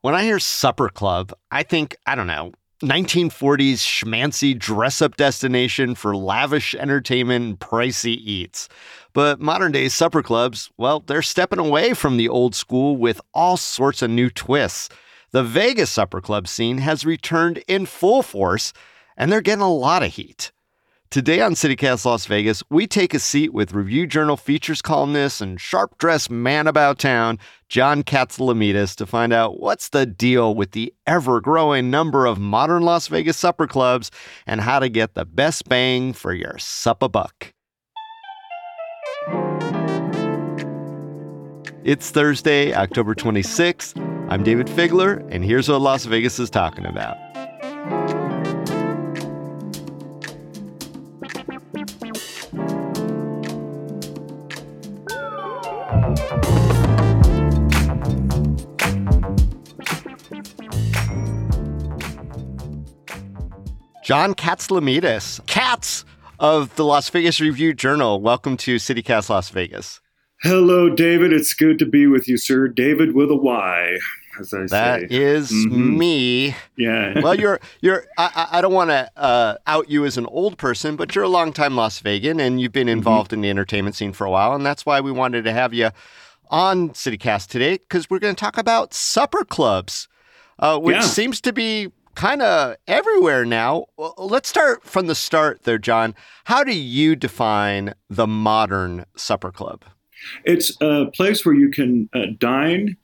When I hear supper club, I think, I don't know, 1940s schmancy dress up destination for lavish entertainment and pricey eats. But modern day supper clubs, well, they're stepping away from the old school with all sorts of new twists. The Vegas supper club scene has returned in full force, and they're getting a lot of heat. Today on CityCast Las Vegas, we take a seat with Review Journal features columnist and sharp dressed man about town, John Katsilometes, to find out what's the deal with the ever growing number of modern Las Vegas supper clubs and how to get the best bang for your supper buck. It's Thursday, October 26th. I'm Dayvid Figler, and here's what Las Vegas is talking about. John Katsilometes, Kats of the Las Vegas Review Journal. Welcome to CityCast Las Vegas. Hello, Dayvid. It's good to be with you, sir. Dayvid with a Y, as I That say. is Mhm. me. Yeah. Well, you're you're. I, I don't want to uh, out you as an old person, but you're a longtime Las Vegan, and you've Mm-hmm. been involved in the entertainment scene for a while, and that's why we wanted to have you on CityCast today because we're going to talk about supper clubs, uh, which Yeah. seems to be kind of everywhere now. Well, Let's start from the start, there, John. How do you define the modern supper club? It's a place where you can uh, dine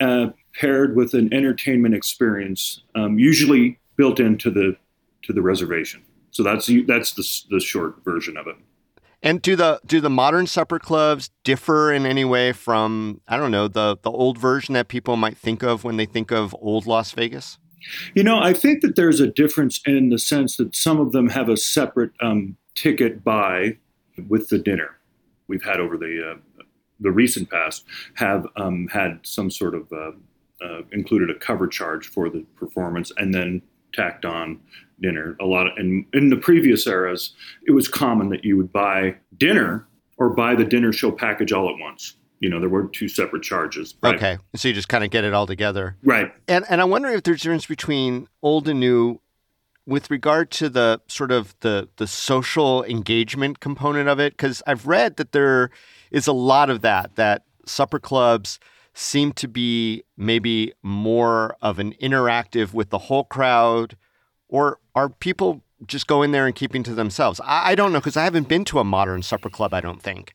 uh, paired with an entertainment experience, um, usually built into the to the reservation. So that's that's the, the short version of it. And do the do the modern supper clubs differ in any way from I don't know the the old version that people might think of when they think of old Las Vegas? You know, I think that there's a difference in the sense that some of them have a separate um, ticket buy with the dinner. We've had over the uh, the recent past have um, had some sort of uh, uh, included a cover charge for the performance and then tacked on dinner. A lot of in in the previous eras, it was common that you would buy dinner or buy the dinner show package all at once. You know, there were two separate charges. Right. Okay, so you just kind of get it all together. Right. And and I wonder if there's a difference between old and new with regard to the sort of the the social engagement component of it because I've read that there is a lot of that that supper clubs seem to be maybe more of an interactive with the whole crowd or are people just going there and keeping to themselves? I, I don't know because I haven't been to a modern supper club I don't think.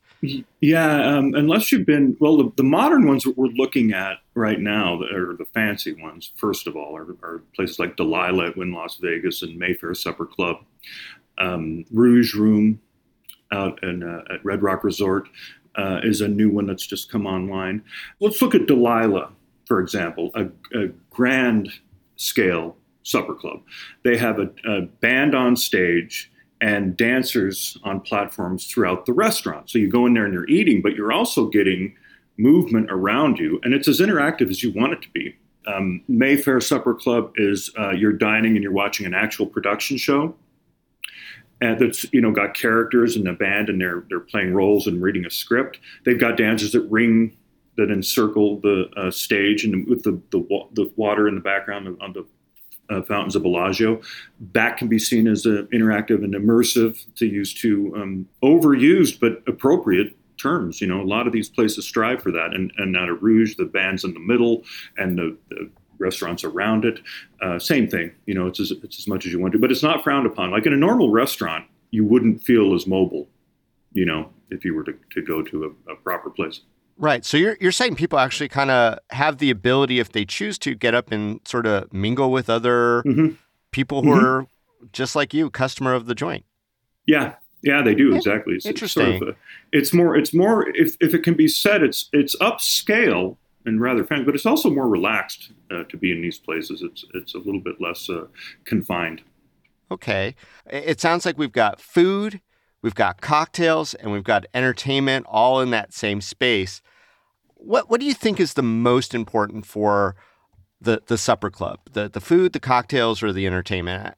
Yeah, um, unless you've been well, the, the modern ones that we're looking at right now, or the fancy ones, first of all, are, are places like Delilah in Las Vegas and Mayfair Supper Club, um, Rouge Room out in, uh, at Red Rock Resort uh, is a new one that's just come online. Let's look at Delilah, for example, a, a grand scale supper club. They have a, a band on stage and dancers on platforms throughout the restaurant. So you go in there and you're eating, but you're also getting movement around you, and it's as interactive as you want it to be. Um, Mayfair Supper Club is uh, you're dining and you're watching an actual production show, and that's you know got characters and a band, and they're they're playing roles and reading a script. They've got dancers that ring that encircle the uh, stage and with the, the the water in the background on the uh, fountains of Bellagio. That can be seen as an interactive and immersive, to use two um, overused but appropriate terms. You know, a lot of these places strive for that. And, and out at Rouge, the band's in the middle and the, the restaurants around it. Uh, same thing. You know, it's as, it's as much as you want to, but it's not frowned upon. Like in a normal restaurant, you wouldn't feel as mobile, you know, if you were to, to go to a, a proper place. Right. So you're you're saying people actually kind of have the ability, if they choose to, get up and sort of mingle with other Mhm. people who Mhm. are just like you, customer of the joint. Yeah, Yeah, they do exactly. It's Interesting. Sort of a, it's more. It's more. If if it can be said, it's it's upscale and rather fancy, but it's also more relaxed uh, to be in these places. It's it's a little bit less uh, confined. Okay, it sounds like we've got food, we've got cocktails, and we've got entertainment all in that same space. What what do you think is the most important for the the supper club? The the food, the cocktails, or the entertainment?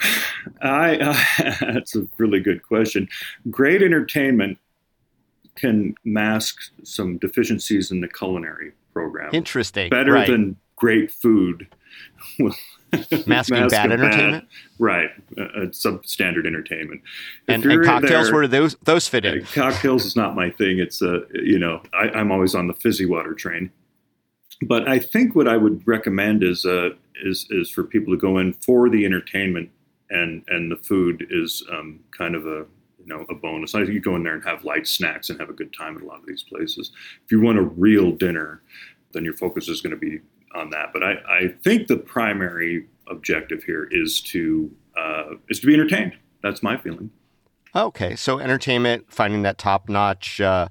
I uh, that's a really good question. Great entertainment can mask some deficiencies in the culinary program. Interesting. Better right. than great food. Masking bad entertainment. Bad, right, uh, uh, substandard entertainment. And, and cocktails, there, where do those those fit in? Uh, cocktails is not my thing. It's a uh, you know I, I'm always on the fizzy water train. But I think what I would recommend is uh, is is for people to go in for the entertainment and and the food is um, kind of a you know a bonus. I think you go in there and have light snacks and have a good time at a lot of these places. If you want a real dinner, then your focus is going to be on that. But I, I think the primary objective here is to uh, is to be entertained. That's my feeling. Okay, so entertainment, finding that top notch uh,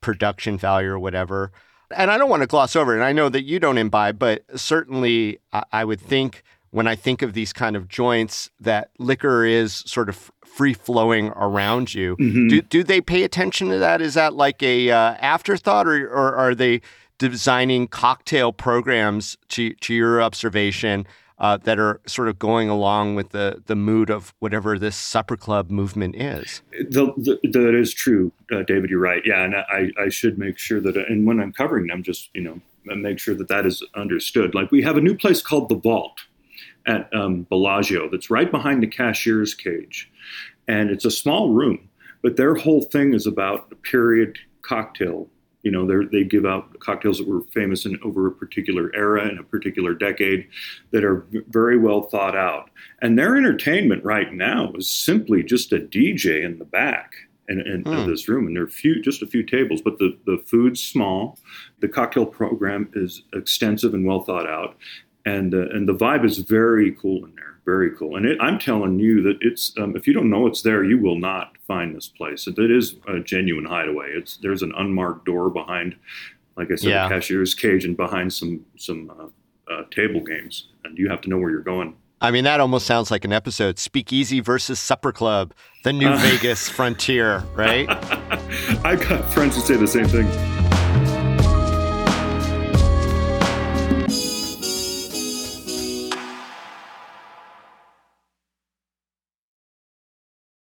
production value or whatever. And I don't want to gloss over it. And I know that you don't imbibe, but certainly I, I would think when I think of these kind of joints that liquor is sort of free flowing around you. Mm-hmm. Do, do they pay attention to that? Is that like a uh, afterthought, or, or are they designing cocktail programs to, to your observation uh, that are sort of going along with the, the mood of whatever this supper club movement is. The, the, that is true, uh, Dayvid. You're right. Yeah, and I, I should make sure that, and when I'm covering them, just you know, make sure that that is understood. Like we have a new place called the Vault at um, Bellagio that's right behind the cashier's cage, and it's a small room, but their whole thing is about a period cocktail you know, they give out cocktails that were famous in over a particular era in a particular decade that are very well thought out. And their entertainment right now is simply just a DJ in the back in, in, mm. of this room, and there are few, just a few tables, but the, the food's small. The cocktail program is extensive and well thought out, and uh, and the vibe is very cool in there very cool. And it, I'm telling you that it's um, if you don't know it's there, you will not find this place. It, it is a genuine hideaway. It's there's an unmarked door behind, like I said, yeah. the cashier's cage, and behind some some uh, uh, table games, and you have to know where you're going. I mean, that almost sounds like an episode: Speakeasy versus Supper Club, the New Vegas frontier, right? I've got friends who say the same thing.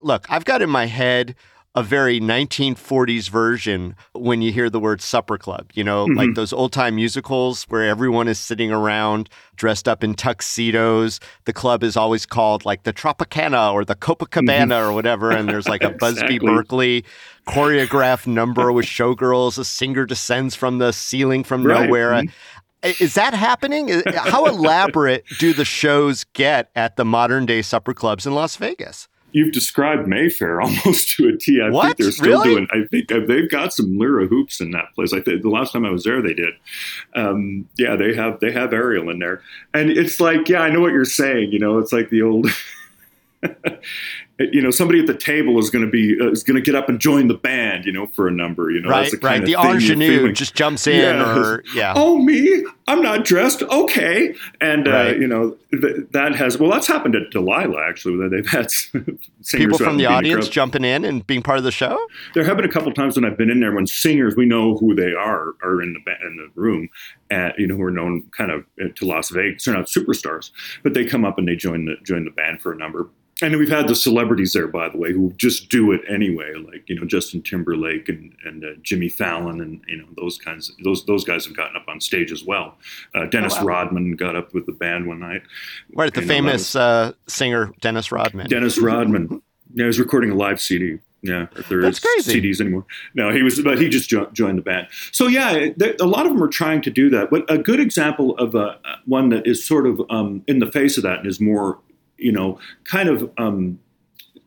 Look, I've got in my head a very 1940s version when you hear the word supper club, you know, mm-hmm. like those old time musicals where everyone is sitting around dressed up in tuxedos. The club is always called like the Tropicana or the Copacabana mm-hmm. or whatever. And there's like a Busby. Berkeley choreographed number with showgirls. A singer descends from the ceiling from right. nowhere. Mm-hmm. Is that happening? How elaborate do the shows get at the modern day supper clubs in Las Vegas? You've described Mayfair almost to a T. I what? think they're still really? doing. I think uh, they've got some Lyra hoops in that place. I think the last time I was there, they did. Um, yeah, they have they have aerial in there, and it's like, yeah, I know what you're saying. You know, it's like the old. you know, somebody at the table is going to be uh, is going to get up and join the band, you know, for a number, you know, right, the right. The ingenue just jumps in, yes. or yeah. Oh, me, I'm not dressed. Okay, and uh, right. uh, you know th- that has well, that's happened at Delilah actually. where They've had people from the audience jumping in and being part of the show. There have been a couple times when I've been in there when singers we know who they are are in the ba- in the room, at, you know, who are known kind of uh, to Las Vegas. They're not superstars, but they come up and they join the join the band for a number and we've had the celebrities there, by the way, who just do it anyway, like you know Justin Timberlake and and uh, Jimmy Fallon, and you know those kinds. Of, those those guys have gotten up on stage as well. Uh, Dennis oh, wow. Rodman got up with the band one night. Right, the famous uh, singer Dennis Rodman. Dennis Rodman. yeah, he was recording a live CD. Yeah, if there That's is crazy. CDs anymore. No, he was, but he just jo- joined the band. So yeah, a lot of them are trying to do that. But a good example of uh, one that is sort of um, in the face of that and is more you know, kind of um,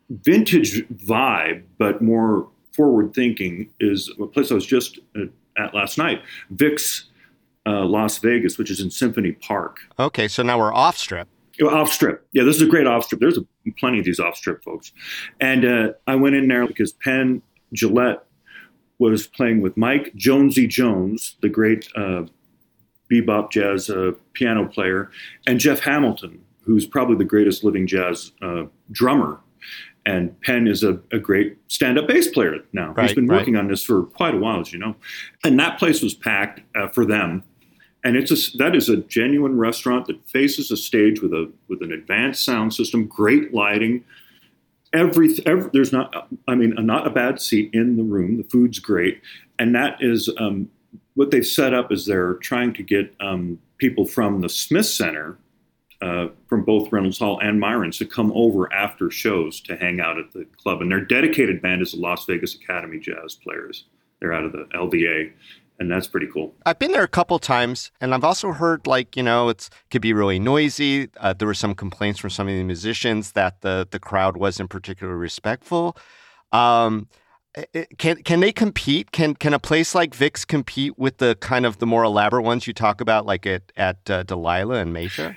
vintage vibe, but more forward thinking is a place I was just uh, at last night, Vic's uh, Las Vegas, which is in Symphony Park. Okay, so now we're off strip. Off strip. Yeah, this is a great off strip. There's a, plenty of these off strip folks. And uh, I went in there because Penn Jillette was playing with Mike Jonesy Jones, the great uh, bebop jazz uh, piano player, and Jeff Hamilton, who's probably the greatest living jazz uh, drummer. And Penn is a, a great stand up bass player now. Right, He's been right. working on this for quite a while, as you know. And that place was packed uh, for them and it's a that is a genuine restaurant that faces a stage with a with an advanced sound system, great lighting. Every, every there's not I mean not a bad seat in the room. The food's great, and that is um, what they've set up is they're trying to get um, people from the Smith Center. Uh, from both Reynolds Hall and Myron's to come over after shows to hang out at the club. And their dedicated band is the Las Vegas Academy Jazz Players. They're out of the LVA, and that's pretty cool. I've been there a couple times, and I've also heard like you know it's could be really noisy. Uh, there were some complaints from some of the musicians that the the crowd wasn't particularly respectful. Um, it- can can they compete? Can can a place like Vic's compete with the kind of the more elaborate ones you talk about, like at at uh, Delilah and Mayfair?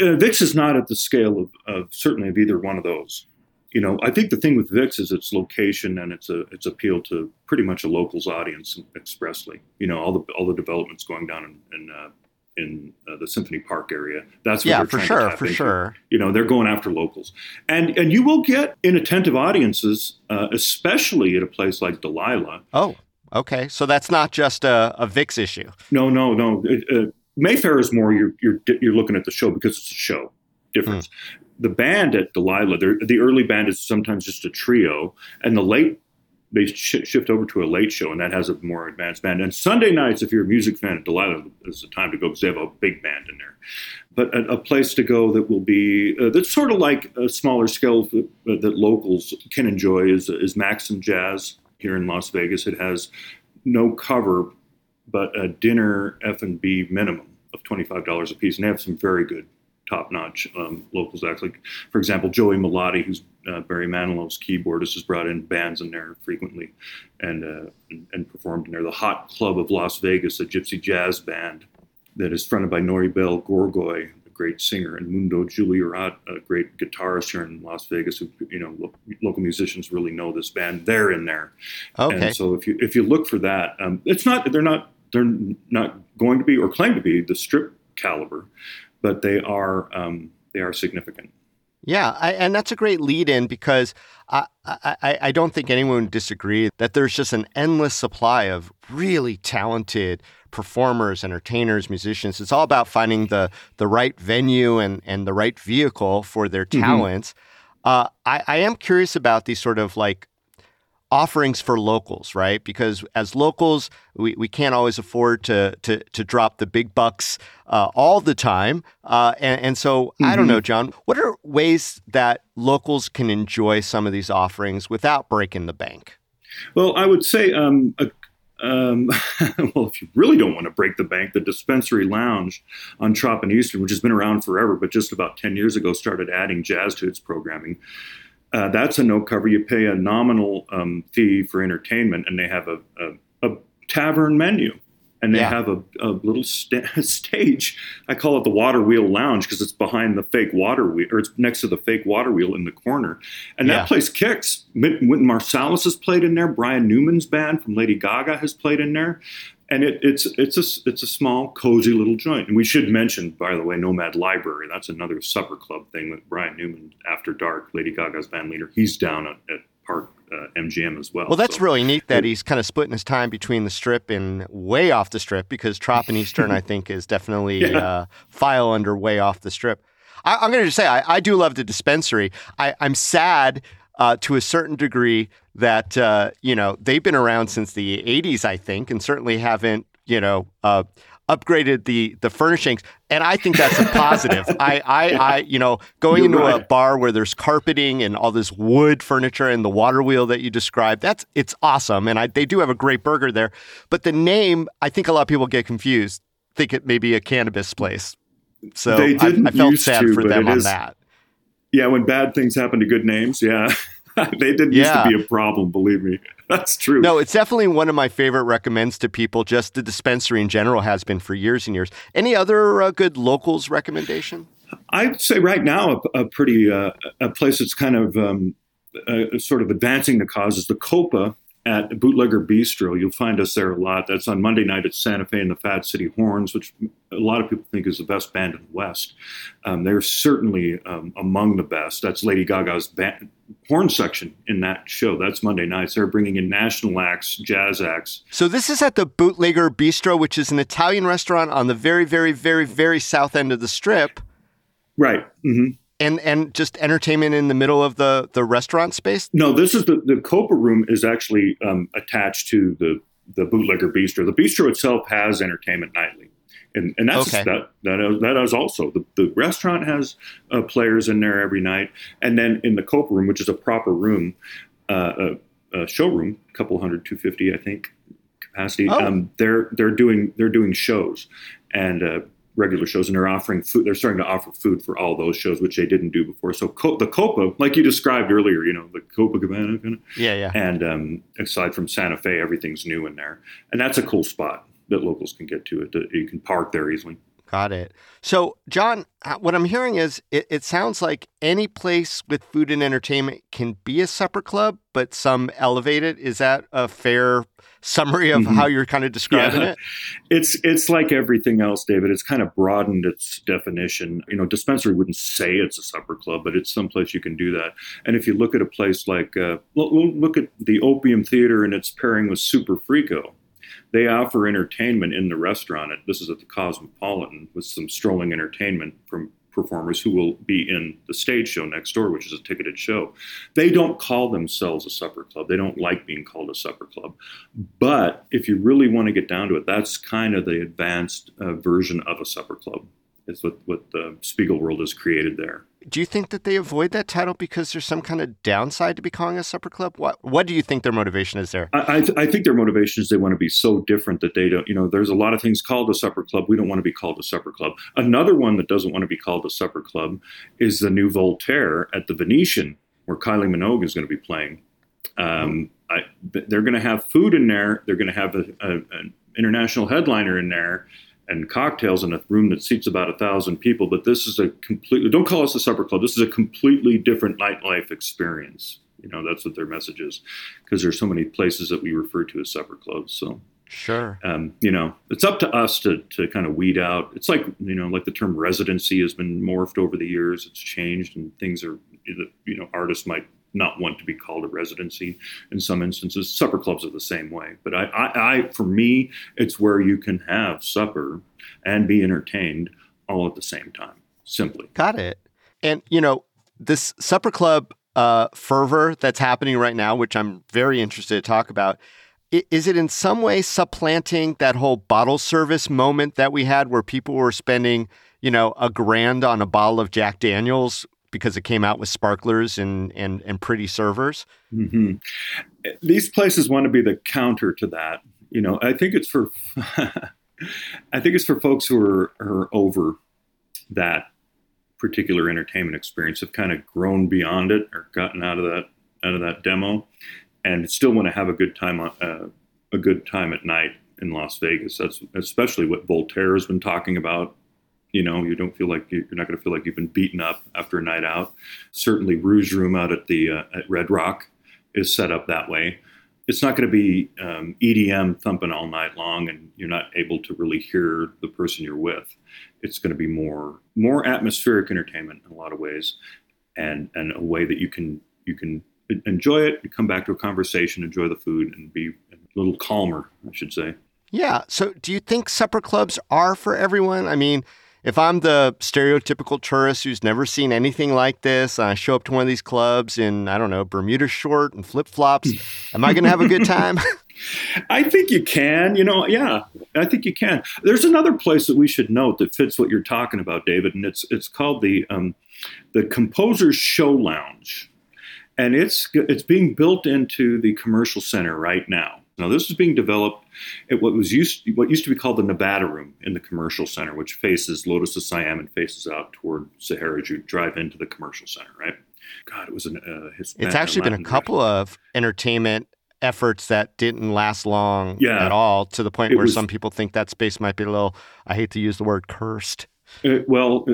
uh, Vic's is not at the scale of, of certainly of either one of those. You know, I think the thing with Vic's is its location and its a, its appeal to pretty much a locals audience expressly. You know, all the all the developments going down in in, uh, in uh, the Symphony Park area. That's what Yeah, for sure, for into. sure. You know, they're going after locals, and and you will get inattentive audiences, uh, especially at a place like Delilah. Oh, okay. So that's not just a, a Vic's issue. No, no, no. It, uh, Mayfair is more you're you're you're looking at the show because it's a show difference. The band at Delilah, the early band is sometimes just a trio, and the late they sh- shift over to a late show, and that has a more advanced band. And Sunday nights, if you're a music fan Delilah, is the time to go because they have a big band in there. But a, a place to go that will be uh, that's sort of like a smaller scale that, that locals can enjoy is is Maxan Jazz here in Las Vegas. It has no cover, but a dinner F and B minimum of twenty five dollars a piece, and they have some very good, top notch um, locals acts. Like for example, Joey Melotti, who's uh, Barry Manilow's keyboardist, has brought in bands in there frequently, and, uh, and and performed in there. The Hot Club of Las Vegas, a gypsy jazz band that is fronted by Nori Bell Gorgoy, a great singer, and Mundo Juliarat, a great guitarist here in Las Vegas. Who you know lo- local musicians really know this band. They're in there. Okay. And so if you if you look for that, um, it's not they're not they're not going to be or claim to be the strip caliber, but they are um, they are significant. Yeah, I, and that's a great lead in because I, I, I don't think anyone would disagree that there's just an endless supply of really talented performers, entertainers, musicians. It's all about finding the the right venue and, and the right vehicle for their talents. Uh, I, I am curious about these sort of like offerings for locals, right? Because as locals, we, we can't always afford to to to drop the big bucks uh, all the time, uh, and, and so I don't know, John. What are ways that locals can enjoy some of these offerings without breaking the bank? Well, I would say, um, a, um, well, if you really don't want to break the bank, the Dispensary Lounge on Trop and Eastern, which has been around forever, but just about 10 years ago started adding jazz to its programming. Uh, that's a no cover. You pay a nominal um, fee for entertainment, and they have a, a, a tavern menu. And they Yeah. have a, a little sta- stage. I call it the Water Wheel Lounge because it's behind the fake water wheel, or it's next to the fake water wheel in the corner. And Yeah. that place kicks. Wynton Marsalis has played in there. Brian Newman's band from Lady Gaga has played in there. And it, it's it's a it's a small, cozy little joint. And we should mention, by the way, Nomad Library. That's another supper club thing with Brian Newman after dark. Lady Gaga's band leader. He's down at, at Park uh, MGM as well. Well, that's So- really neat that he's kind of splitting his time between the strip and way off the strip because Trop and Eastern, I think, is definitely Yeah. uh, file under way off the strip. I, I'm going to just say I, I do love the dispensary. I, I'm sad uh, to a certain degree that uh, you know they've been around since the 80s, I think, and certainly haven't you know. Uh, upgraded the the furnishings. And i think that's a positive. I i i you know going You're into a bar where there's carpeting and all this wood furniture and the water wheel that you described that's it's awesome. And I, they do have a great burger there. But the name i think a lot of people get confused think it may be a cannabis place. So I, I felt sad to, for them on is- that Yeah, when bad things happen to good names, yeah. they didn't Yeah. used to be a problem, believe me. That's true. no it's definitely one of my favorite recommends to people just the dispensary in general has been for years and years any other uh, good locals recommendation I'd say right now a, a pretty uh, a place that's kind of um, uh, sort of advancing the cause is the Copa at Bootlegger Bistro. You'll find us there a lot. That's on Monday night at Santa Fe and the Fat City Horns, which a lot of people think is the best band in the West. Um, they're certainly um, among the best. That's Lady Gaga's band, horn section in that show. That's Monday nights. They're bringing in national acts, jazz acts. So this is at the Bootlegger Bistro, which is an Italian restaurant on the very, very, very, very south end of the strip. Right. Mm-hmm and and just entertainment in the middle of the the restaurant space? No, this is the the Copa room is actually um, attached to the the bootlegger bistro. The bistro itself has entertainment nightly. And, and that's okay. that that is, that is also the, the restaurant has uh, players in there every night, and then in the Copa room, which is a proper room, uh, a, a, showroom, a couple hundred, two fifty, I think, capacity. Oh. Um, they're they're doing they're doing shows, and uh, regular shows and they're offering food they're starting to offer food for all those shows which they didn't do before. So Co- the copa like you described earlier you know the copacabana kind of yeah yeah. And um, aside from santa fe everything's new in there. And that's a cool spot that locals can get to it you can park there easily Got it. So, John, uh, what I'm hearing is it, it, sounds like any place with food and entertainment can be a supper club, but some elevate it. Is that a fair summary of mm-hmm. how you're kind of describing yeah. it? It's it's like everything else, Dayvid. It's kind of broadened its definition. You know, dispensary wouldn't say it's a supper club, but it's someplace you can do that. And if you look at a place like, uh, look at the Opium Theater and its pairing with Superfrico they offer entertainment in the restaurant. This is at the Cosmopolitan with some strolling entertainment from performers who will be in the stage show next door, which is a ticketed show. They don't call themselves a supper club. They don't like being called a supper club. But if you really want to get down to it, that's kind of the advanced uh, version of a supper club. It's what, what the Spiegelworld has created there. Do you think that they avoid that title because there's some kind of downside to be calling a supper club? What What do you think their motivation is there? I, I, th- I, think their motivation is they want to be so different that they don't. You know, there's a lot of things called a supper club. We don't want to be called a supper club. Another one that doesn't want to be called a supper club is the new Voltaire at the Venetian, where Kylie Minogue is going to be playing. Um, I, they're going to have food in there. They're going to have a, a, an international headliner in there and cocktails in a room that seats about a thousand people. But this is a completely don't call us a supper club. This is a completely different nightlife experience. You know, that's what their message is, because there's so many places that we refer to as supper clubs. So sure, um, you know, it's up to us to to kind of weed out. It's like you know, like the term residency has been morphed over the years. It's changed, and things are you know, artists might not want to be called a residency in some instances. Supper clubs are the same way. But I, I, I, for me, it's where you can have supper and be entertained all at the same time, simply. Got it. And, you know, this supper club uh, fervor that's happening right now, which I'm very interested to talk about, is it in some way supplanting that whole bottle service moment that we had where people were spending, you know, a grand on a bottle of Jack Daniels because it came out with sparklers and and, and pretty servers. Mm-hmm. These places want to be the counter to that. You know, I think it's for I think it's for folks who are, are over that particular entertainment experience, have kind of grown beyond it or gotten out of that out of that demo, and still want to have a good time on uh, a good time at night in Las Vegas. That's especially what Voltaire has been talking about you know, you don't feel like you're not going to feel like you've been beaten up after a night out. Certainly, Rouge Room out at the uh, at Red Rock is set up that way. It's not going to be um, EDM thumping all night long, and you're not able to really hear the person you're with. It's going to be more more atmospheric entertainment in a lot of ways, and and a way that you can you can enjoy it, come back to a conversation, enjoy the food, and be a little calmer, I should say. Yeah. So, do you think supper clubs are for everyone? I mean, if I'm the stereotypical tourist who's never seen anything like this, and I show up to one of these clubs in, I don't know, Bermuda short and flip flops, am I going to have a good time? I think you can. You know, yeah, I think you can. There's another place that we should note that fits what you're talking about, Dayvid, and it's it's called the um, the Composers Show Lounge, and it's it's being built into the commercial center right now. Now, this is being developed at what was used what used to be called the Nevada Room in the Commercial Center, which faces Lotus of Siam and faces out toward Sahara. as You drive into the Commercial Center, right? God, it was an. Uh, it's actually been a couple of entertainment efforts that didn't last long yeah. at all, to the point where was, some people think that space might be a little. I hate to use the word cursed. Uh, well,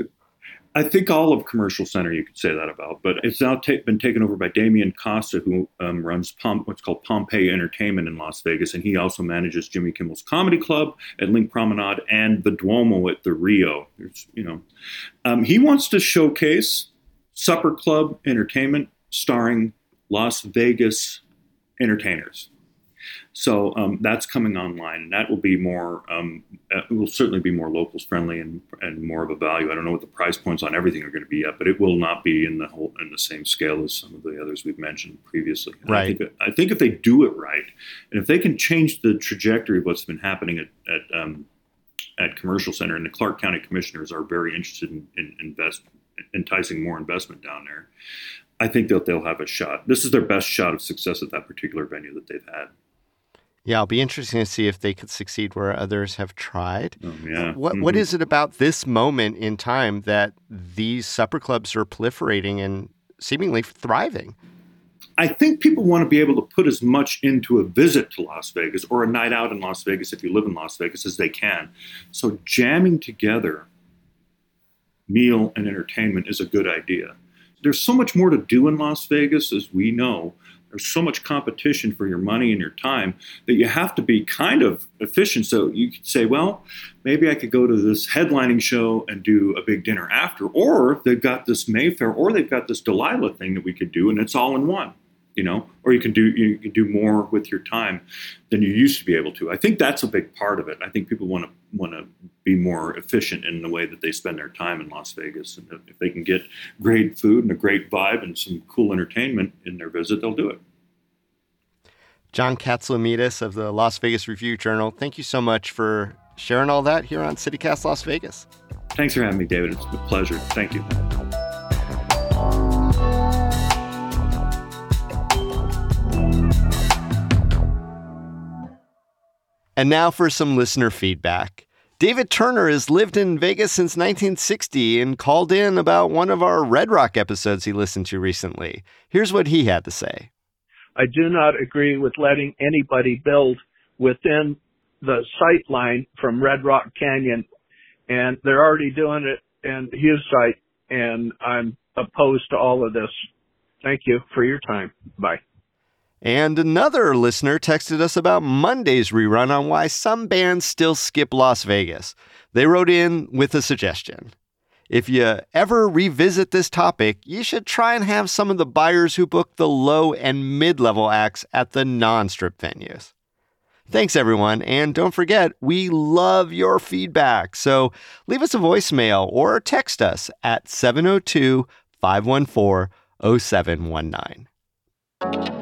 I think all of Commercial Center you could say that about, but it's now ta- been taken over by Damian Costa, who um, runs Pom- what's called Pompeii Entertainment in Las Vegas, and he also manages Jimmy Kimmel's Comedy Club at LINQ Promenade and the Duomo at the Rio. You know, um, he wants to showcase supper club entertainment starring Las Vegas entertainers. So um, that's coming online, and that will be more. Um, uh, it will certainly be more locals friendly and and more of a value. I don't know what the price points on everything are going to be yet, but it will not be in the whole in the same scale as some of the others we've mentioned previously. And right. I think, I think if they do it right, and if they can change the trajectory of what's been happening at at, um, at Commercial Center, and the Clark County Commissioners are very interested in, in invest enticing more investment down there. I think that they'll have a shot. This is their best shot of success at that particular venue that they've had. Yeah, it'll be interesting to see if they could succeed where others have tried. Oh, yeah. What Mhm. what is it about this moment in time that these supper clubs are proliferating and seemingly thriving? I think people want to be able to put as much into a visit to Las Vegas or a night out in Las Vegas if you live in Las Vegas as they can. So jamming together meal and entertainment is a good idea. There's so much more to do in Las Vegas, as we know. There's so much competition for your money and your time that you have to be kind of efficient. So you could say, well, maybe I could go to this headlining show and do a big dinner after, or they've got this Mayfair, or they've got this Delilah thing that we could do, and it's all in one. You know, or you can do you can do more with your time than you used to be able to. I think that's a big part of it. I think people want to want to be more efficient in the way that they spend their time in Las Vegas, and if they can get great food and a great vibe and some cool entertainment in their visit, they'll do it. John Katsilometes of the Las Vegas Review Journal, thank you so much for sharing all that here on CityCast Las Vegas. Thanks for having me, Dayvid. It's a pleasure. Thank you. And now for some listener feedback. David Turner has lived in Vegas since 1960 and called in about one of our Red Rock episodes he listened to recently. Here's what he had to say. I do not agree with letting anybody build within the sight line from Red Rock Canyon, and they're already doing it in Hughes site, and I'm opposed to all of this. Thank you for your time. Bye. And another listener texted us about Monday's rerun on why some bands still skip Las Vegas. They wrote in with a suggestion. If you ever revisit this topic, you should try and have some of the buyers who book the low and mid level acts at the non strip venues. Thanks, everyone. And don't forget, we love your feedback. So leave us a voicemail or text us at 702 514 0719.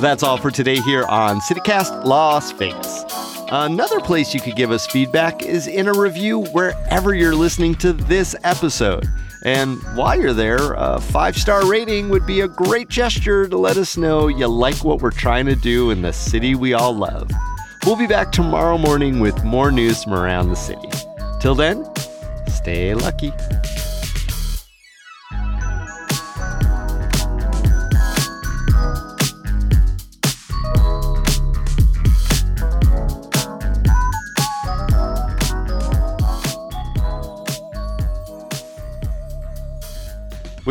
That's all for today here on CityCast Las Vegas. Another place you could give us feedback is in a review wherever you're listening to this episode. And while you're there, a five star rating would be a great gesture to let us know you like what we're trying to do in the city we all love. We'll be back tomorrow morning with more news from around the city. Till then, stay lucky.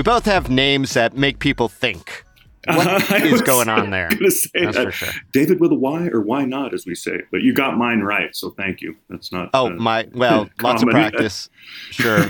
We both have names that make people think. What Uh, is going on there? That's that. for sure. Dayvid with a Y or why not, as we say. But you got mine right, so thank you. That's not. Oh, uh, my, well, lots of practice. Sure.